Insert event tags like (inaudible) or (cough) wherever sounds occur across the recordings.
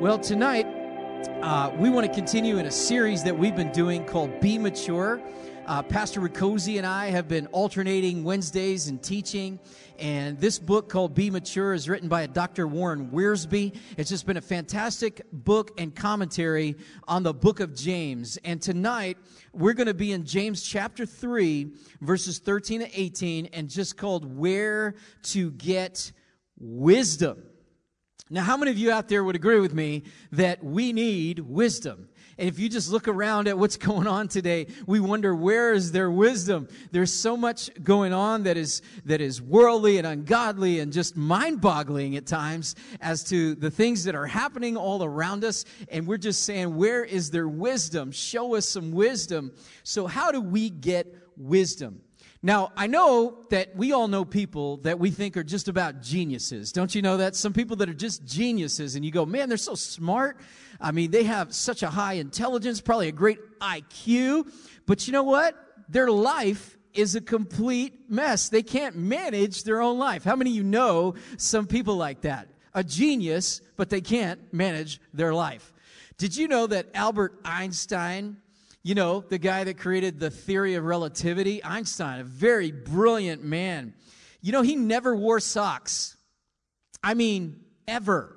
Well, tonight, uh, we want to continue in a series that we've been doing called Be Mature. Uh, Pastor Riccozzi and I have been alternating Wednesdays and teaching. And this book called Be Mature is written by Dr. Warren Wiersbe. It's just been a fantastic book and commentary on the book of James. And tonight, we're going to be in James chapter 3, verses 13 to 18, and just called Where to Get Wisdom. Now, how many of you out there would agree with me that we need wisdom? And if you just look around at what's (laughs) going on today, we wonder where is their wisdom? There's so much going on that is that is worldly and ungodly and just mind-boggling at times as to the things that are happening all around us and we're just saying where is their wisdom? Show us some wisdom. So how do we get wisdom? Now, I know that we all know people that we think are just about geniuses. Don't you know that? Some people that are just geniuses, and you go, man, they're so smart. I mean, they have such a high intelligence, probably a great IQ. But you know what? Their life is a complete mess. They can't manage their own life. How many of you know some people like that? A genius, but they can't manage their life. Did you know that Albert Einstein you know, the guy that created the theory of relativity, Einstein, a very brilliant man. You know, he never wore socks. I mean, ever.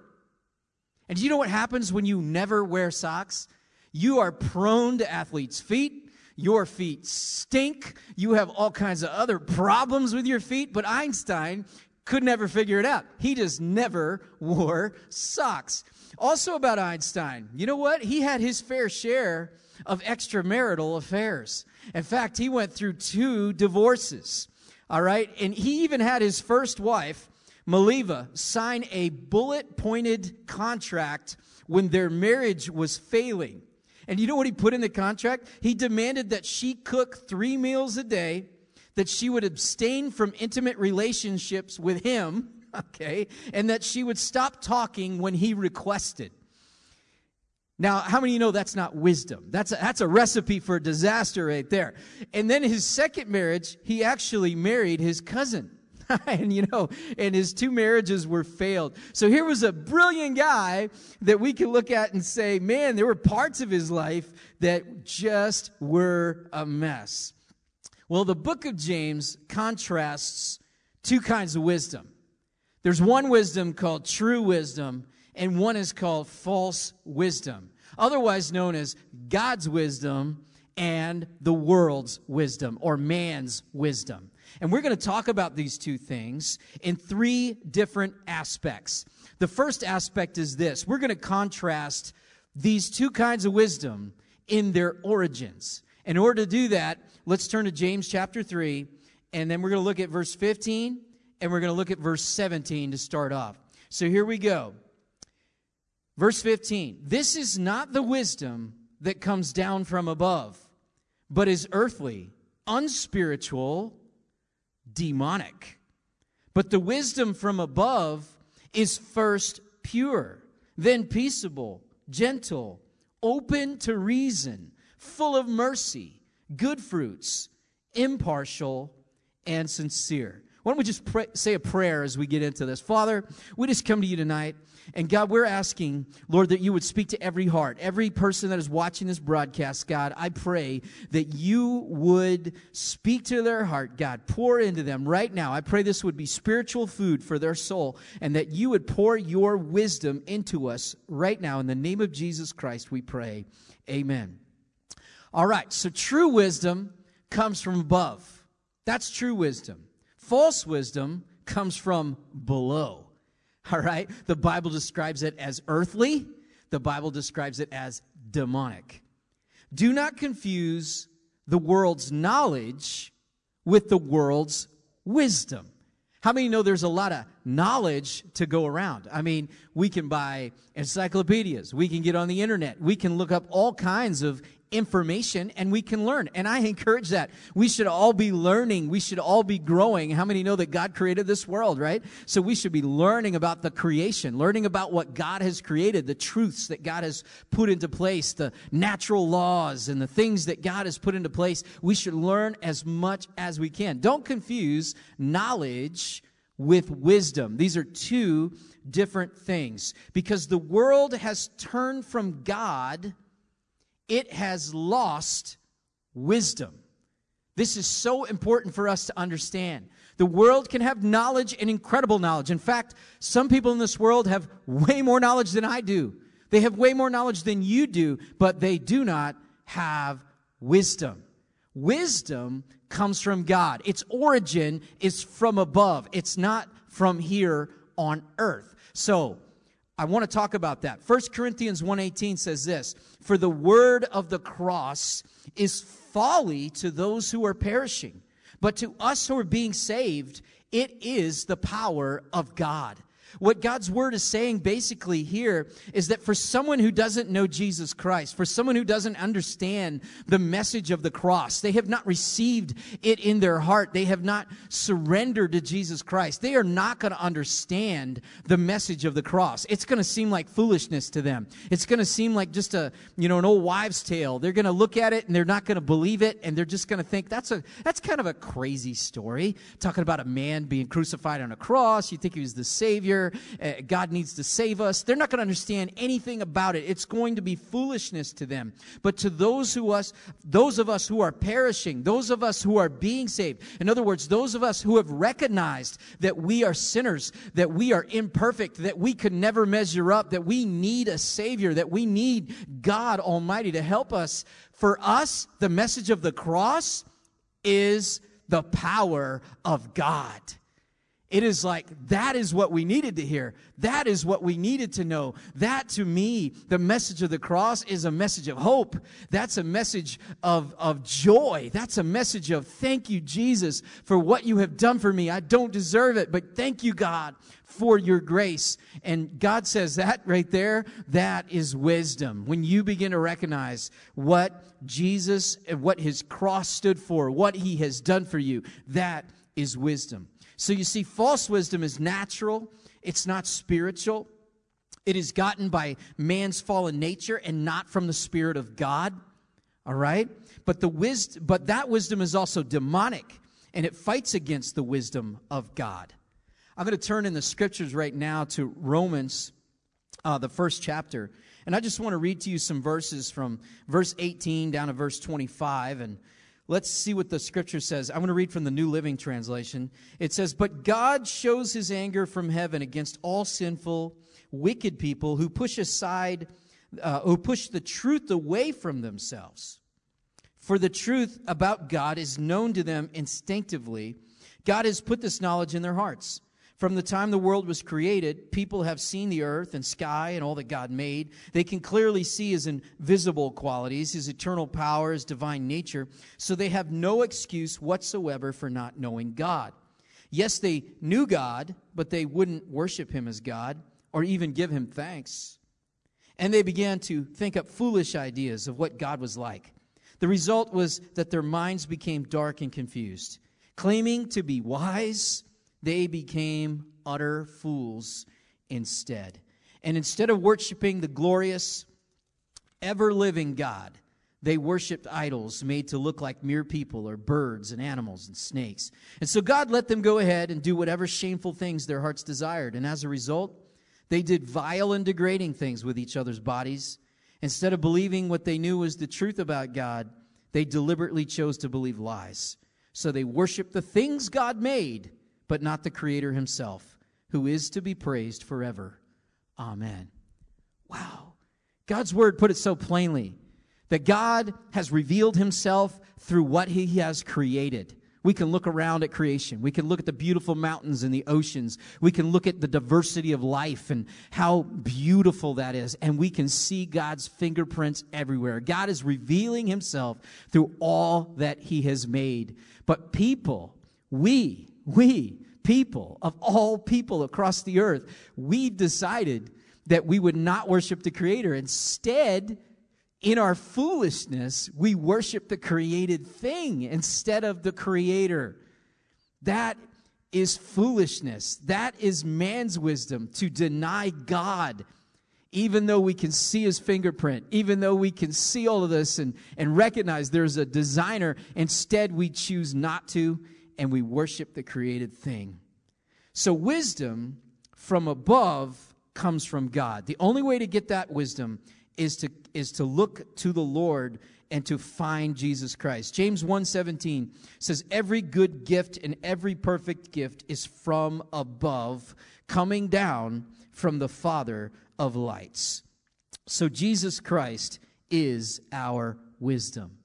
And do you know what happens when you never wear socks? You are prone to athlete's feet. Your feet stink. You have all kinds of other problems with your feet. But Einstein could never figure it out. He just never wore socks. Also about Einstein, you know what? He had his fair share of extramarital affairs. In fact, he went through two divorces. All right. And he even had his first wife, Mileva, sign a bullet pointed contract when their marriage was failing. And you know what he put in the contract? He demanded that she cook three meals a day, that she would abstain from intimate relationships with him, (laughs) okay, and that she would stop talking when he requested. Now, how many you know that's not wisdom? That's a, that's a recipe for disaster right there. And then his second marriage, he actually married his cousin. (laughs) and you know, and his two marriages were failed. So here was a brilliant guy that we can look at and say, man, there were parts of his life that just were a mess. Well, the book of James contrasts two kinds of wisdom. There's one wisdom called true wisdom, and one is called false wisdom, otherwise known as God's wisdom and the world's wisdom or man's wisdom. And we're going to talk about these two things in three different aspects. The first aspect is this we're going to contrast these two kinds of wisdom in their origins. In order to do that, let's turn to James chapter 3, and then we're going to look at verse 15, and we're going to look at verse 17 to start off. So here we go. Verse 15 This is not the wisdom that comes down from above, but is earthly, unspiritual, demonic. But the wisdom from above is first pure, then peaceable, gentle, open to reason, full of mercy, good fruits, impartial, and sincere. Why don't we just pray, say a prayer as we get into this? Father, we just come to you tonight. And God, we're asking, Lord, that you would speak to every heart, every person that is watching this broadcast, God. I pray that you would speak to their heart, God. Pour into them right now. I pray this would be spiritual food for their soul and that you would pour your wisdom into us right now. In the name of Jesus Christ, we pray. Amen. All right, so true wisdom comes from above. That's true wisdom. False wisdom comes from below. (laughs) All right? The Bible describes it as earthly, the Bible describes it as demonic. Do not confuse the world's knowledge with the world's wisdom. How many know there's a lot of knowledge to go around? I mean, we can buy encyclopedias, we can get on the internet, we can look up all kinds of information and we can learn. And I encourage that. We should all be learning. We should all be growing. How many know that God created this world, right? So we should be learning about the creation, learning about what God has created, the truths that God has put into place, the natural laws and the things that God has put into place. We should learn as much as we can. Don't confuse knowledge with wisdom. These are two different things. Because the world has turned from God, it has lost wisdom. This is so important for us to understand. The world can have knowledge and incredible knowledge. In fact, some people in this world have way more knowledge than I do. They have way more knowledge than you do, but they do not have wisdom. Wisdom comes from God. Its origin is from above. It's not from here on earth. So, I want to talk about that. 1 Corinthians 1:18 says this, "For the word of the cross is folly to those who are perishing, but to us who are being saved, it is the power of God." What God's word is saying basically here is that for someone who doesn't know Jesus Christ, for someone who doesn't understand the message of the cross, they have not received it in their heart, they have not surrendered to Jesus Christ, they are not going to understand the message of the cross. It's going to seem like foolishness to them. It's going to seem like just a, you know, an old wives' tale. They're going to look at it and they're not going to believe it and they're just going to think that's a that's kind of a crazy story. Talking about a man being crucified on a cross, you think he was the savior uh, God needs to save us. They're not going to understand anything about it. It's going to be foolishness to them. But to those who us, those of us who are perishing, those of us who are being saved, in other words, those of us who have recognized that we are sinners, that we are imperfect, that we could never measure up, that we need a Savior, that we need God Almighty to help us. For us, the message of the cross is the power of God. It is like, that is what we needed to hear. That is what we needed to know. That to me, the message of the cross is a message of hope. That's a message of, of joy. That's a message of thank you, Jesus, for what you have done for me. I don't deserve it, but thank you, God, for your grace. And God says that right there, that is wisdom. When you begin to recognize what Jesus, and what his cross stood for, what he has done for you, that is wisdom. So you see, false wisdom is natural, it's not spiritual. It is gotten by man's fallen nature and not from the Spirit of God. All right? But the wisdom, but that wisdom is also demonic, and it fights against the wisdom of God. I'm going to turn in the scriptures right now to Romans, uh, the first chapter. And I just want to read to you some verses from verse 18 down to verse 25. And Let's see what the scripture says. I'm going to read from the New Living Translation. It says, But God shows his anger from heaven against all sinful, wicked people who push aside, uh, who push the truth away from themselves. For the truth about God is known to them instinctively. God has put this knowledge in their hearts. From the time the world was created, people have seen the earth and sky and all that God made. They can clearly see his invisible qualities, his eternal power, his divine nature, so they have no excuse whatsoever for not knowing God. Yes, they knew God, but they wouldn't worship him as God or even give him thanks. And they began to think up foolish ideas of what God was like. The result was that their minds became dark and confused. Claiming to be wise, they became utter fools instead. And instead of worshiping the glorious, ever living God, they worshiped idols made to look like mere people or birds and animals and snakes. And so God let them go ahead and do whatever shameful things their hearts desired. And as a result, they did vile and degrading things with each other's bodies. Instead of believing what they knew was the truth about God, they deliberately chose to believe lies. So they worshiped the things God made but not the Creator Himself, who is to be praised forever. Amen. Wow. God's Word put it so plainly that God has revealed Himself through what He has created. We can look around at creation. We can look at the beautiful mountains and the oceans. We can look at the diversity of life and how beautiful that is. And we can see God's fingerprints everywhere. God is revealing himself through all that he has made. But people, we, we, people of all people across the earth, we decided that we would not worship the Creator. Instead, in our foolishness, we worship the created thing instead of the Creator. That is foolishness. That is man's wisdom to deny God even though we can see his fingerprint, even though we can see all of this and, and recognize there's a designer, instead we choose not to and we worship the created thing. So, wisdom from above comes from God. The only way to get that wisdom is to, is to look to the Lord and to find Jesus Christ. James 1:17 says every good gift and every perfect gift is from above, coming down from the Father of lights. So Jesus Christ is our wisdom.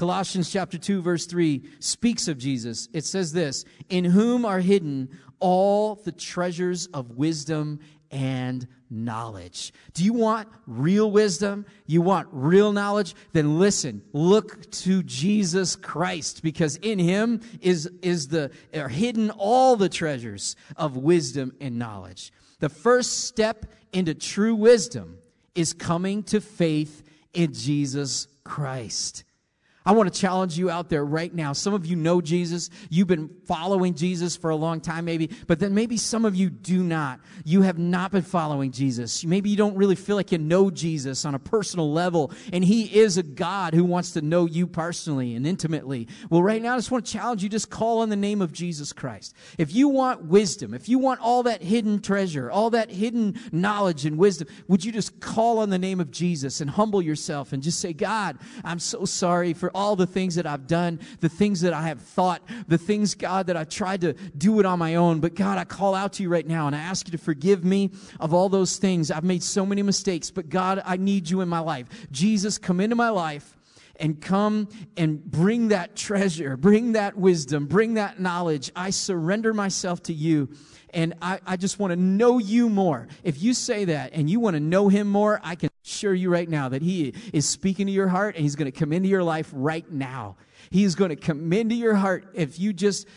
Colossians chapter 2 verse 3 speaks of Jesus. It says this, in whom are hidden all the treasures of wisdom and knowledge. Do you want real wisdom? You want real knowledge? Then listen, look to Jesus Christ because in him is, is the, are hidden all the treasures of wisdom and knowledge. The first step into true wisdom is coming to faith in Jesus Christ. I want to challenge you out there right now. Some of you know Jesus. You've been following Jesus for a long time, maybe, but then maybe some of you do not. You have not been following Jesus. Maybe you don't really feel like you know Jesus on a personal level, and He is a God who wants to know you personally and intimately. Well, right now, I just want to challenge you just call on the name of Jesus Christ. If you want wisdom, if you want all that hidden treasure, all that hidden knowledge and wisdom, would you just call on the name of Jesus and humble yourself and just say, God, I'm so sorry for all the things that I've done, the things that I have thought, the things, God, that I've tried to do it on my own. But God, I call out to you right now and I ask you to forgive me of all those things. I've made so many mistakes, but God, I need you in my life. Jesus, come into my life and come and bring that treasure, bring that wisdom, bring that knowledge. I surrender myself to you and I, I just want to know you more. If you say that and you want to know him more, I can assure you right now that he is speaking to your heart and he's going to come into your life right now. He is going to come into your heart if you just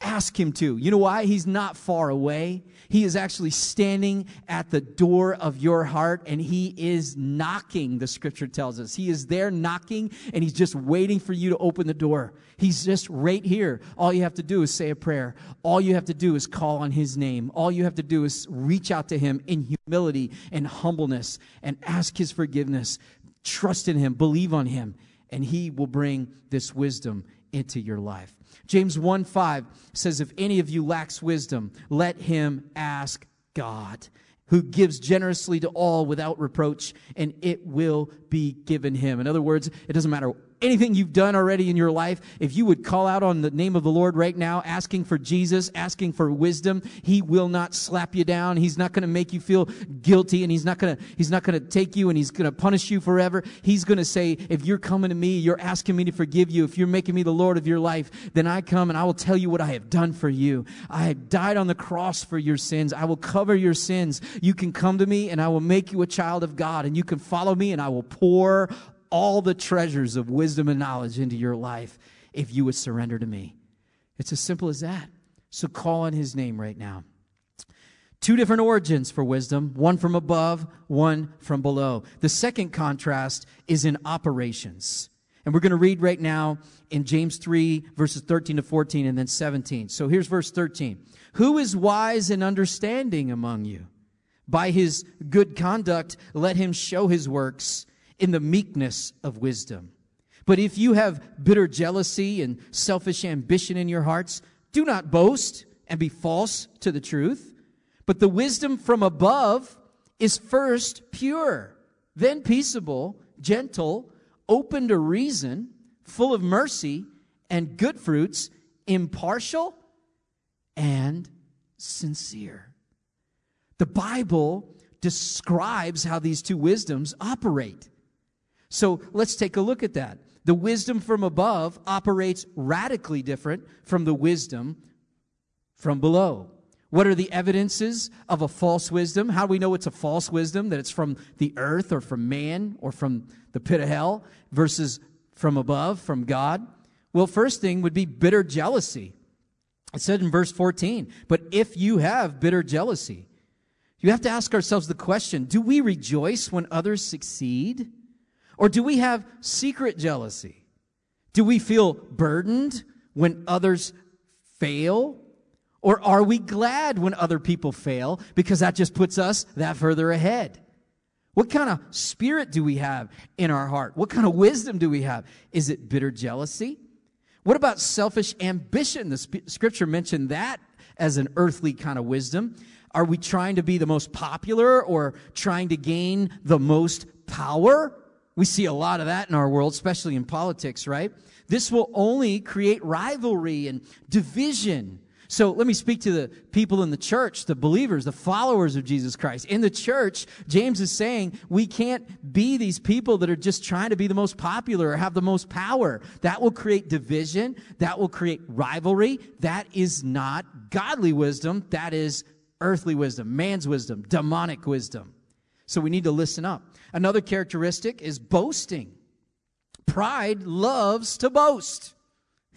ask him to. You know why? He's not far away. He is actually standing at the door of your heart and he is knocking, the scripture tells us. He is there knocking and he's just waiting for you to open the door. He's just right here. All you have to do is say a prayer. All you have to do is call on his name. All you have to do is reach out to him in humility and humbleness and ask his forgiveness. Trust in him, believe on him, and he will bring this wisdom into your life. James 1 5 says, If any of you lacks wisdom, let him ask God, who gives generously to all without reproach, and it will be given him. In other words, it doesn't matter anything you've done already in your life, if you would call out on the name of the Lord right now, asking for Jesus, asking for wisdom, He will not slap you down. He's not going to make you feel guilty and He's not going to, He's not going to take you and He's going to punish you forever. He's going to say, if you're coming to me, you're asking me to forgive you. If you're making me the Lord of your life, then I come and I will tell you what I have done for you. I have died on the cross for your sins. I will cover your sins. You can come to me and I will make you a child of God and you can follow me and I will pour all the treasures of wisdom and knowledge into your life if you would surrender to me. It's as simple as that. So call on his name right now. Two different origins for wisdom, one from above, one from below. The second contrast is in operations. And we're going to read right now in James 3, verses 13 to 14, and then 17. So here's verse 13 Who is wise and understanding among you? By his good conduct, let him show his works in the meekness of wisdom. But if you have bitter jealousy and selfish ambition in your hearts, do not boast and be false to the truth. But the wisdom from above is first pure, then peaceable, gentle, open to reason, full of mercy and good fruits, impartial and sincere. The Bible describes how these two wisdoms operate. So let's take a look at that. The wisdom from above operates radically different from the wisdom from below. What are the evidences of a false wisdom? How do we know it's a false wisdom? That it's from the earth or from man or from the pit of hell versus from above, from God? Well, first thing would be bitter jealousy. It said in verse 14, but if you have bitter jealousy, you have to ask ourselves the question do we rejoice when others succeed? Or do we have secret jealousy? Do we feel burdened when others fail? Or are we glad when other people fail because that just puts us that further ahead? What kind of spirit do we have in our heart? What kind of wisdom do we have? Is it bitter jealousy? What about selfish ambition? The sp- scripture mentioned that as an earthly kind of wisdom? Are we trying to be the most popular or trying to gain the most power? We see a lot of that in our world, especially in politics, right? This will only create rivalry and division. So let me speak to the people in the church, the believers, the followers of Jesus Christ. In the church, James is saying we can't be these people that are just trying to be the most popular or have the most power. That will create division. That will create rivalry. That is not godly wisdom. That is earthly wisdom, man's wisdom, demonic wisdom. So we need to listen up. Another characteristic is boasting. Pride loves to boast.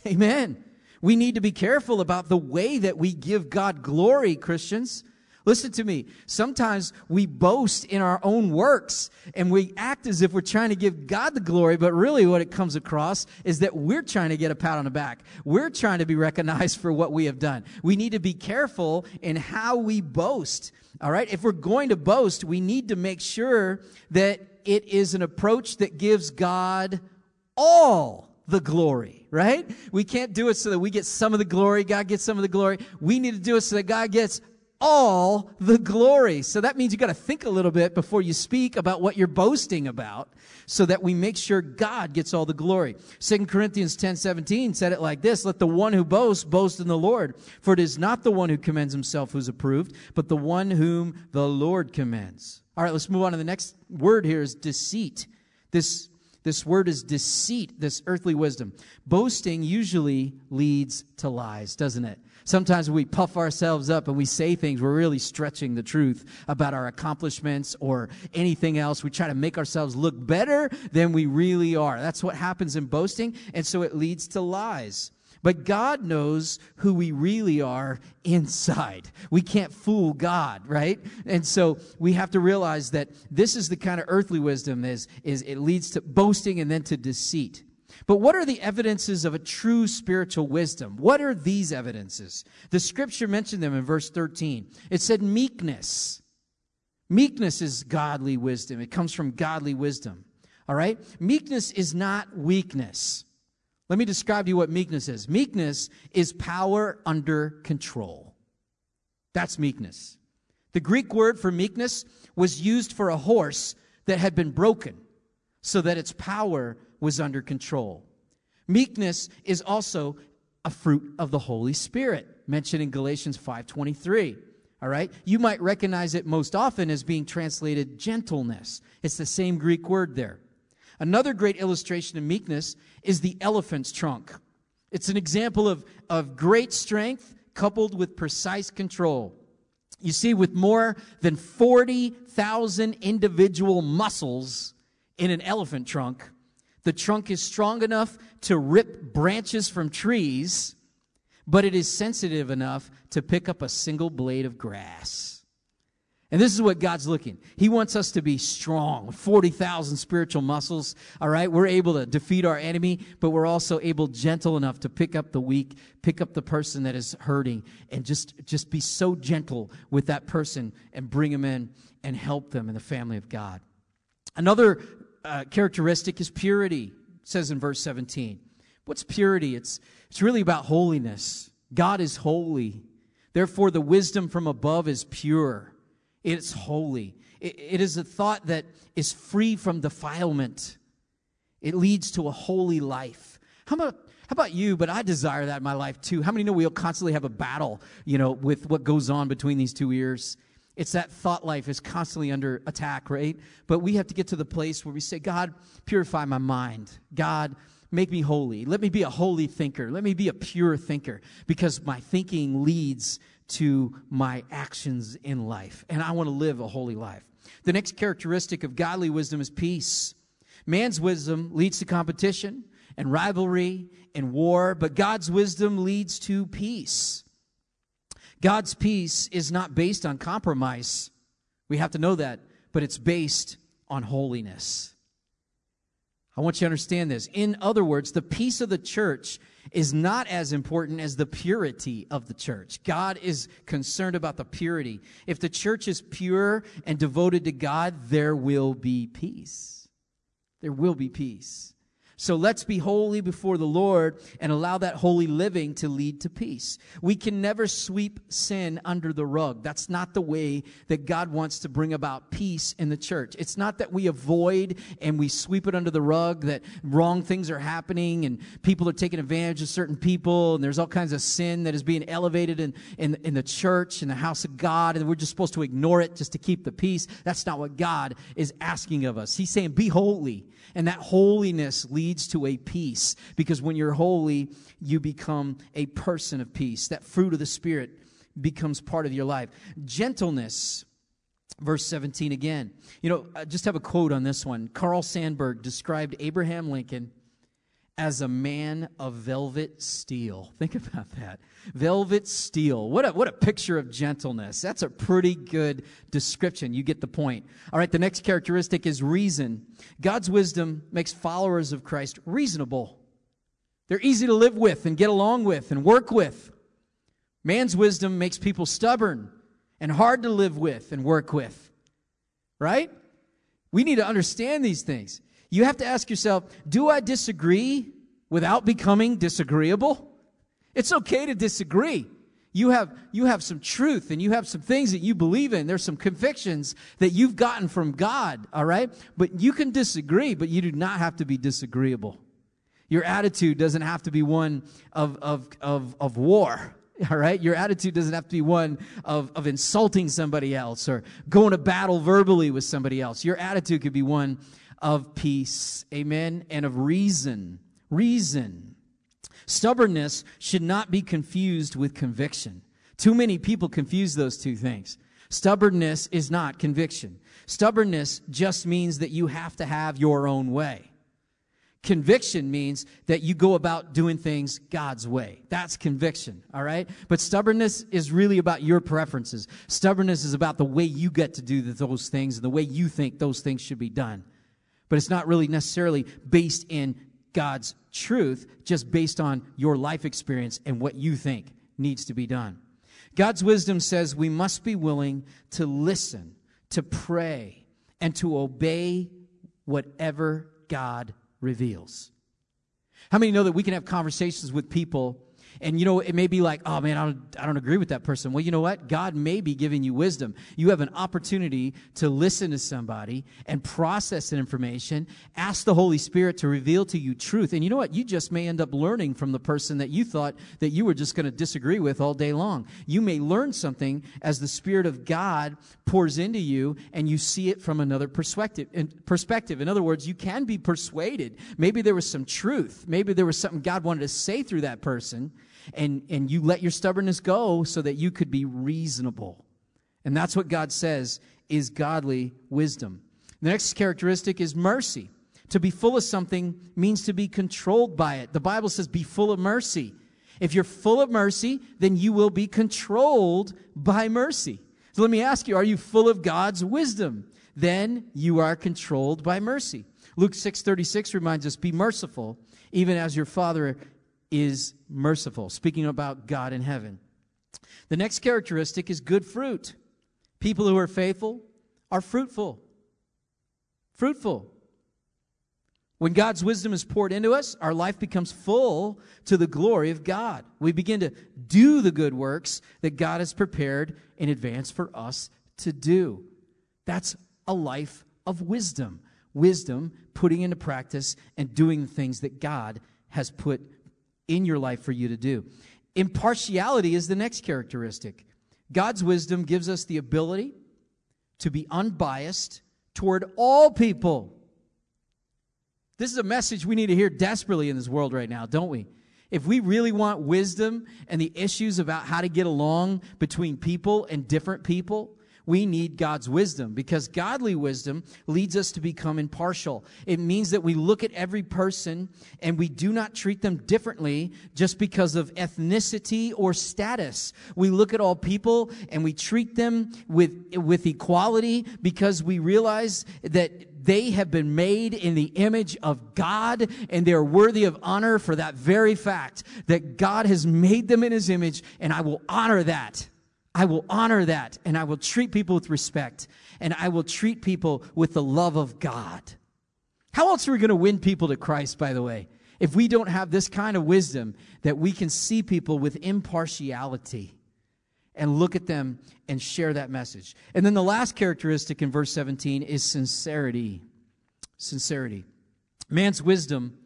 Amen. We need to be careful about the way that we give God glory, Christians. Listen to me. Sometimes we boast in our own works and we act as if we're trying to give God the glory, but really what it comes across is that we're trying to get a pat on the back. We're trying to be recognized for what we have done. We need to be careful in how we boast. All right. If we're going to boast, we need to make sure that it is an approach that gives God all the glory, right? We can't do it so that we get some of the glory, God gets some of the glory. We need to do it so that God gets all the glory. So that means you got to think a little bit before you speak about what you're boasting about so that we make sure God gets all the glory. Second Corinthians 10 17 said it like this Let the one who boasts boast in the Lord, for it is not the one who commends himself who's approved, but the one whom the Lord commends. All right, let's move on to the next word here is deceit. This this word is deceit, this earthly wisdom. Boasting usually leads to lies, doesn't it? Sometimes we puff ourselves up and we say things, we're really stretching the truth about our accomplishments or anything else. We try to make ourselves look better than we really are. That's what happens in boasting, and so it leads to lies. But God knows who we really are inside. We can't fool God, right? And so we have to realize that this is the kind of earthly wisdom is, is it leads to boasting and then to deceit. But what are the evidences of a true spiritual wisdom? What are these evidences? The scripture mentioned them in verse 13. It said meekness. Meekness is godly wisdom. It comes from godly wisdom. All right? Meekness is not weakness. Let me describe to you what meekness is. Meekness is power under control. That's meekness. The Greek word for meekness was used for a horse that had been broken so that its power was under control. Meekness is also a fruit of the Holy Spirit, mentioned in Galatians 5:23. All right? You might recognize it most often as being translated gentleness. It's the same Greek word there. Another great illustration of meekness is the elephant's trunk. It's an example of, of great strength coupled with precise control. You see, with more than 40,000 individual muscles in an elephant trunk, the trunk is strong enough to rip branches from trees, but it is sensitive enough to pick up a single blade of grass. And this is what God's looking. He wants us to be strong, 40,000 spiritual muscles. All right. We're able to defeat our enemy, but we're also able gentle enough to pick up the weak, pick up the person that is hurting and just, just be so gentle with that person and bring them in and help them in the family of God. Another uh, characteristic is purity, says in verse 17. What's purity? It's, it's really about holiness. God is holy. Therefore, the wisdom from above is pure. It's holy. It is a thought that is free from defilement. It leads to a holy life. How about how about you? But I desire that in my life too. How many know we'll constantly have a battle, you know, with what goes on between these two ears? It's that thought life is constantly under attack, right? But we have to get to the place where we say, God, purify my mind. God, make me holy. Let me be a holy thinker. Let me be a pure thinker because my thinking leads to my actions in life. And I want to live a holy life. The next characteristic of godly wisdom is peace. Man's wisdom leads to competition and rivalry and war, but God's wisdom leads to peace. God's peace is not based on compromise. We have to know that, but it's based on holiness. I want you to understand this. In other words, the peace of the church is not as important as the purity of the church. God is concerned about the purity. If the church is pure and devoted to God, there will be peace. There will be peace. So let's be holy before the Lord and allow that holy living to lead to peace. We can never sweep sin under the rug. That's not the way that God wants to bring about peace in the church. It's not that we avoid and we sweep it under the rug that wrong things are happening and people are taking advantage of certain people and there's all kinds of sin that is being elevated in, in, in the church, in the house of God, and we're just supposed to ignore it just to keep the peace. That's not what God is asking of us. He's saying, be holy. And that holiness leads to a peace because when you're holy, you become a person of peace. That fruit of the Spirit becomes part of your life. Gentleness, verse 17 again. You know, I just have a quote on this one. Carl Sandburg described Abraham Lincoln as a man of velvet steel. (laughs) Think about that. Velvet steel. What a, what a picture of gentleness. That's a pretty good description. You get the point. All right, the next characteristic is reason. God's wisdom makes followers of Christ reasonable. They're easy to live with and get along with and work with. Man's wisdom makes people stubborn and hard to live with and work with. Right? We need to understand these things. You have to ask yourself, do I disagree without becoming disagreeable? It's okay to disagree. You have, you have some truth and you have some things that you believe in. There's some convictions that you've gotten from God, all right? But you can disagree, but you do not have to be disagreeable. Your attitude doesn't have to be one of, of, of, of war, all right? Your attitude doesn't have to be one of, of insulting somebody else or going to battle verbally with somebody else. Your attitude could be one of peace, amen, and of reason. Reason. Stubbornness should not be confused with conviction. Too many people confuse those two things. Stubbornness is not conviction. Stubbornness just means that you have to have your own way. Conviction means that you go about doing things God's way. That's conviction, all right? But stubbornness is really about your preferences. Stubbornness is about the way you get to do those things and the way you think those things should be done but it's not really necessarily based in God's truth, just based on your life experience and what you think needs to be done. God's wisdom says we must be willing to listen, to pray, and to obey whatever God reveals. How many know that we can have conversations with people and you know, it may be like, oh man, I don't, I don't agree with that person. Well, you know what? God may be giving you wisdom. You have an opportunity to listen to somebody and process that information. Ask the Holy Spirit to reveal to you truth. And you know what? You just may end up learning from the person that you thought that you were just going to disagree with all day long. You may learn something as the Spirit of God pours into you and you see it from another perspective. Perspective. In other words, you can be persuaded. Maybe there was some truth. Maybe there was something God wanted to say through that person and, and you let your stubbornness go so that you could be reasonable. And that's what God says is godly wisdom. The next characteristic is mercy. To be full of something means to be controlled by it. The Bible says, be full of mercy. If you're full of mercy, then you will be controlled by mercy. So let me ask you, are you full of God's wisdom? Then you are controlled by mercy. Luke 6:36 reminds us, be merciful, even as your Father is merciful, speaking about God in heaven. The next characteristic is good fruit. People who are faithful are fruitful. Fruitful. When God's wisdom is poured into us, our life becomes full to the glory of God. We begin to do the good works that God has prepared in advance for us to do. That's a life of wisdom. Wisdom, putting into practice and doing the things that God has put in your life for you to do. Impartiality is the next characteristic. God's wisdom gives us the ability to be unbiased toward all people. This is a message we need to hear desperately in this world right now, don't we? If we really want wisdom and the issues about how to get along between people and different people, we need God's wisdom because godly wisdom leads us to become impartial. It means that we look at every person and we do not treat them differently just because of ethnicity or status. We look at all people and we treat them with, with equality because we realize that they have been made in the image of God and they're worthy of honor for that very fact that God has made them in his image and I will honor that. I will honor that and I will treat people with respect and I will treat people with the love of God. How else are we going to win people to Christ, by the way, if we don't have this kind of wisdom that we can see people with impartiality and look at them and share that message? And then the last characteristic in verse 17 is sincerity. Sincerity. Man's wisdom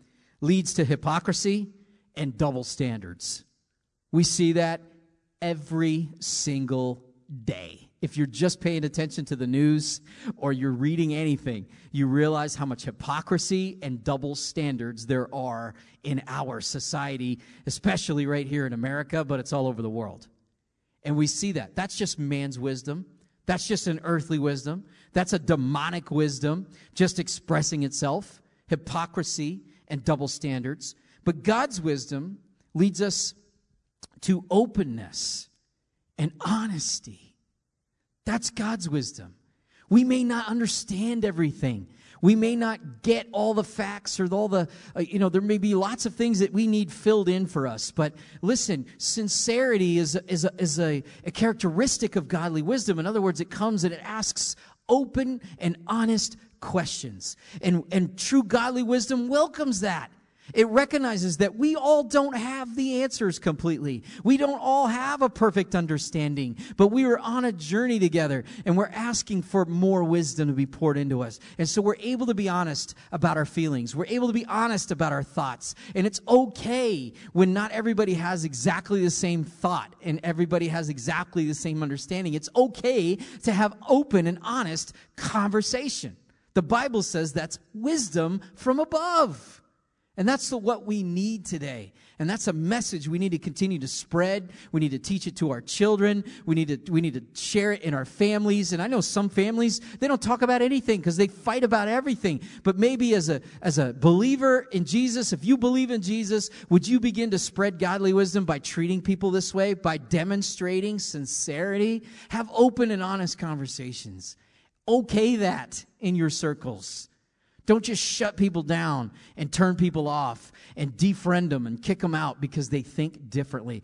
leads to hypocrisy and double standards. We see that every single day. If you're just paying attention to the news or you're reading anything, you realize how much hypocrisy and double standards there are in our society, especially right here in America, but it's all over the world. And we see that. That's just man's wisdom. That's just an earthly wisdom. That's a demonic wisdom just expressing itself. Hypocrisy and double standards. But God's wisdom leads us to openness and honesty. That's God's wisdom. We may not understand everything. We may not get all the facts or all the, uh, you know, there may be lots of things that we need filled in for us. But listen, sincerity is, is, a, is a, a characteristic of godly wisdom. In other words, it comes and it asks open and honest questions. And, and true godly wisdom welcomes that. It recognizes that we all don't have the answers completely. We don't all have a perfect understanding, but we are on a journey together and we're asking for more wisdom to be poured into us. And so we're able to be honest about our feelings. We're able to be honest about our thoughts. And it's okay when not everybody has exactly the same thought and everybody has exactly the same understanding. It's okay to have open and honest conversation. The Bible says that's wisdom from above. And that's the, what we need today. And that's a message we need to continue to spread. We need to teach it to our children. We need to, we need to share it in our families. And I know some families, they don't talk about anything because they fight about everything. But maybe as a, as a believer in Jesus, if you believe in Jesus, would you begin to spread godly wisdom by treating people this way, by demonstrating sincerity? Have open and honest conversations. Okay that in your circles. Don't just shut people down and turn people off and defriend them and kick them out because they think differently.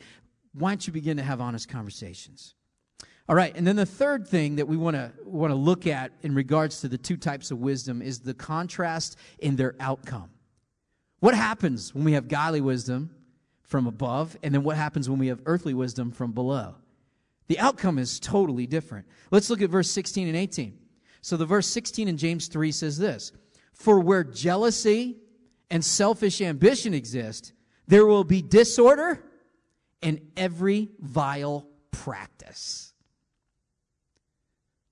Why don't you begin to have honest conversations? All right, and then the third thing that we want to want to look at in regards to the two types of wisdom is the contrast in their outcome. What happens when we have godly wisdom from above, and then what happens when we have earthly wisdom from below? The outcome is totally different. Let's look at verse 16 and 18. So the verse 16 in James 3 says this For where jealousy and selfish ambition exist, there will be disorder and every vile practice.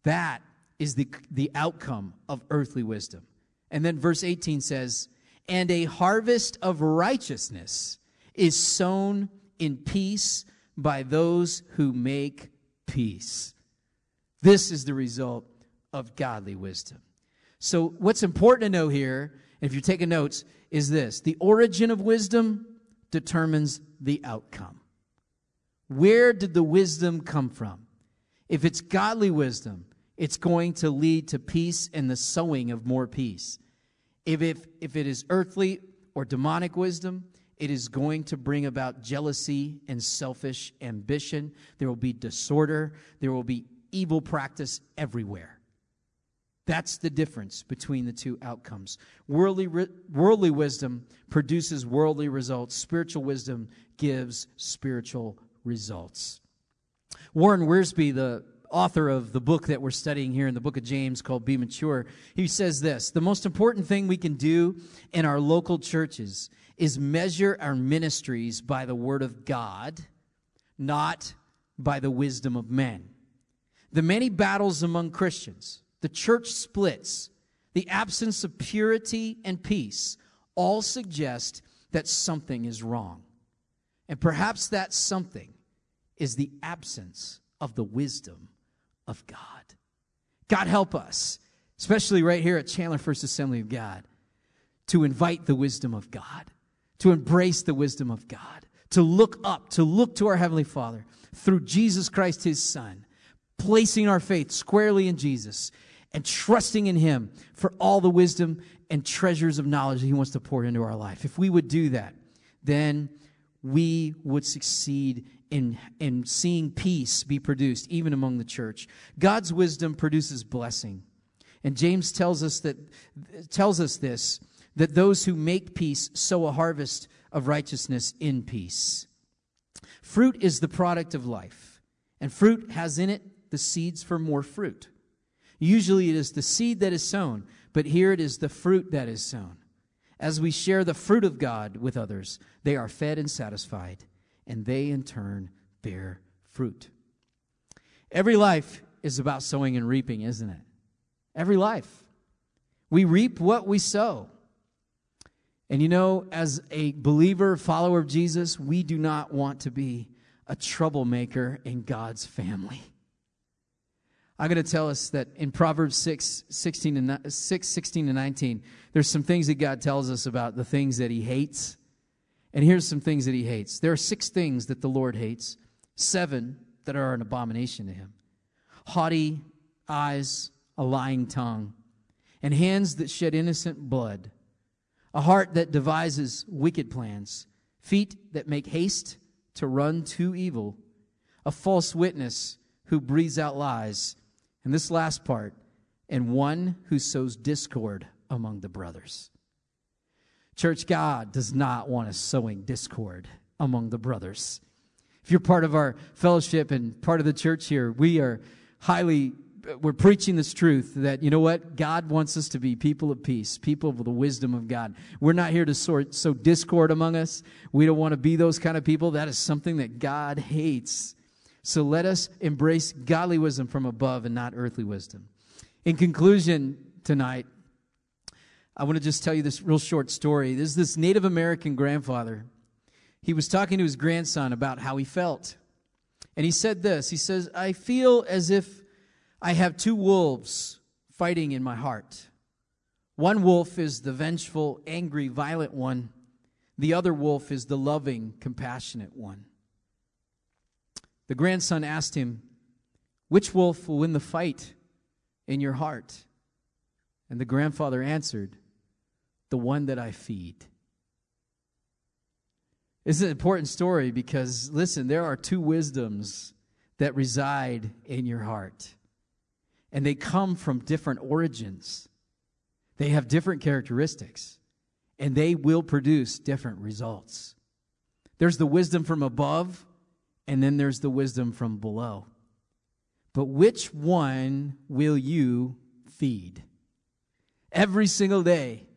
That is the, the outcome of earthly wisdom. And then verse 18 says, And a harvest of righteousness is sown in peace by those who make peace. This is the result of godly wisdom. So, what's important to know here, if you're taking notes, is this the origin of wisdom determines the outcome. Where did the wisdom come from? If it's godly wisdom, it's going to lead to peace and the sowing of more peace. If, if, if it is earthly or demonic wisdom, it is going to bring about jealousy and selfish ambition. There will be disorder. There will be evil practice everywhere. That's the difference between the two outcomes. Worldly, worldly wisdom produces worldly results, spiritual wisdom gives spiritual results. Warren Wiersbe, the author of the book that we're studying here in the book of James called Be Mature, he says this The most important thing we can do in our local churches is measure our ministries by the word of God, not by the wisdom of men. The many battles among Christians, the church splits, the absence of purity and peace all suggest that something is wrong. And perhaps that something is the absence of the wisdom of God. God help us, especially right here at Chandler First Assembly of God, to invite the wisdom of God, to embrace the wisdom of God, to look up, to look to our Heavenly Father through Jesus Christ, His Son, placing our faith squarely in Jesus and trusting in Him for all the wisdom and treasures of knowledge that He wants to pour into our life. If we would do that, then we would succeed in, in seeing peace be produced even among the church. God's wisdom produces blessing. And James tells us that tells us this that those who make peace sow a harvest of righteousness in peace. Fruit is the product of life, and fruit has in it the seeds for more fruit. Usually it is the seed that is sown, but here it is the fruit that is sown. As we share the fruit of God with others, they are fed and satisfied, and they in turn bear fruit. Every life is about sowing and reaping, isn't it? Every life. We reap what we sow. And you know, as a believer, follower of Jesus, we do not want to be a troublemaker in God's family. I'm going to tell us that in Proverbs 6, 16 and 6, 16 and 19, there's some things that God tells us about the things that he hates. And here's some things that he hates. There are six things that the Lord hates, seven that are an abomination to him. Haughty eyes, a lying tongue, and hands that shed innocent blood, a heart that devises wicked plans, feet that make haste to run to evil, a false witness who breathes out lies and this last part, and one who sows discord among the brothers. Church, God does not want us sowing discord among the brothers. If you're part of our fellowship and part of the church here, we are highly we're preaching this truth that you know what? God wants us to be people of peace people of the wisdom of god. We're not here to sow discord among us. We don't want to be those kind of people. That is something that god hates so let us embrace godly wisdom from above and not earthly wisdom. In conclusion, tonight, I want to just tell you this real short story. There's this Native American grandfather. He was talking to his grandson about how he felt. And he said this He says, I feel as if I have two wolves fighting in my heart. One wolf is the vengeful, angry, violent one. The other wolf is the loving, compassionate one. The grandson asked him, Which wolf will win the fight in your heart? And the grandfather answered, The one that I feed. It's an important story because, listen, there are two wisdoms that reside in your heart, and they come from different origins. They have different characteristics, and they will produce different results. There's the wisdom from above, and then there's the wisdom from below. But which one will you feed? Every single day,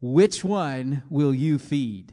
which one will you feed?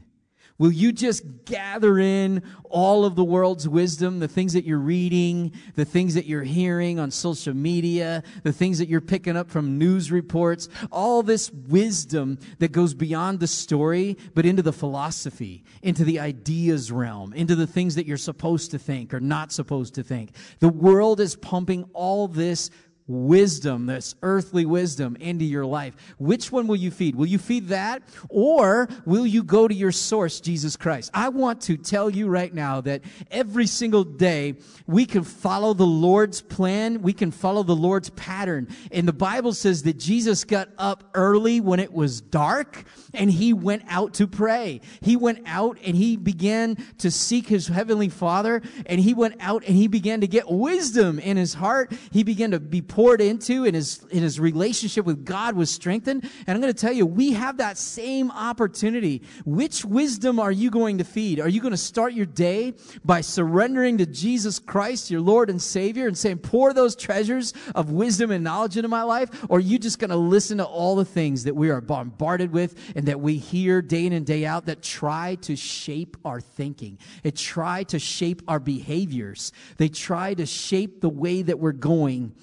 Will you just gather in all of the world's wisdom, the things that you're reading, the things that you're hearing on social media, the things that you're picking up from news reports, all this wisdom that goes beyond the story, but into the philosophy, into the ideas realm, into the things that you're supposed to think or not supposed to think. The world is pumping all this wisdom, this earthly wisdom into your life. Which one will you feed? Will you feed that or will you go to your source, Jesus Christ? I want to tell you right now that every single day we can follow the Lord's plan. We can follow the Lord's pattern. And the Bible says that Jesus got up early when it was dark and he went out to pray. He went out and he began to seek his heavenly father and he went out and he began to get wisdom in his heart. He began to be poured into and his, and his relationship with God was strengthened. And I'm going to tell you, we have that same opportunity. Which wisdom are you going to feed? Are you going to start your day by surrendering to Jesus Christ, your Lord and Savior, and saying, pour those treasures of wisdom and knowledge into my life? Or are you just going to listen to all the things that we are bombarded with and that we hear day in and day out that try to shape our thinking? It try to shape our behaviors. They try to shape the way that we're going.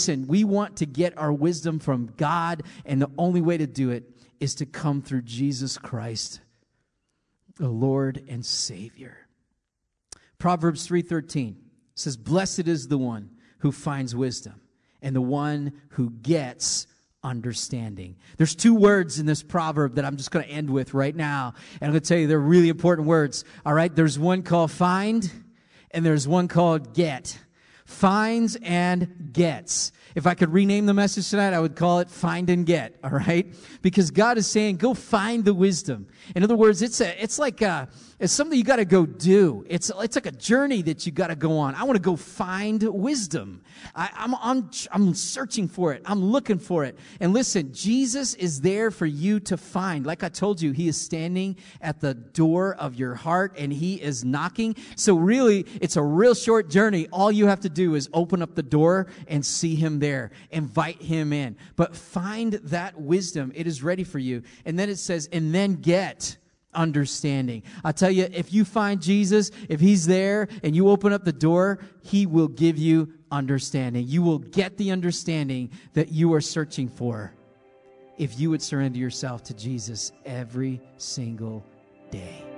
Listen, we want to get our wisdom from God, and the only way to do it is to come through Jesus Christ, the Lord and Savior. Proverbs 3:13 says, "Blessed is the one who finds wisdom, and the one who gets understanding." There's two words in this proverb that I'm just going to end with right now, and I'm going to tell you they're really important words. All right, there's one called find, and there's one called get finds and gets. If I could rename the message tonight, I would call it Find and Get, all right? Because God is saying, go find the wisdom. In other words, it's a, it's like a, it's something you got to go do. It's, it's like a journey that you got to go on. I want to go find wisdom. I, I'm, I'm, I'm searching for it. I'm looking for it. And listen, Jesus is there for you to find. Like I told you, he is standing at the door of your heart and he is knocking. So really, it's a real short journey. All you have to do is open up the door and see him there. Invite him in. But find that wisdom. It is ready for you. And then it says, and then get understanding. I tell you, if you find Jesus, if he's there and you open up the door, he will give you understanding. You will get the understanding that you are searching for if you would surrender yourself to Jesus every single day.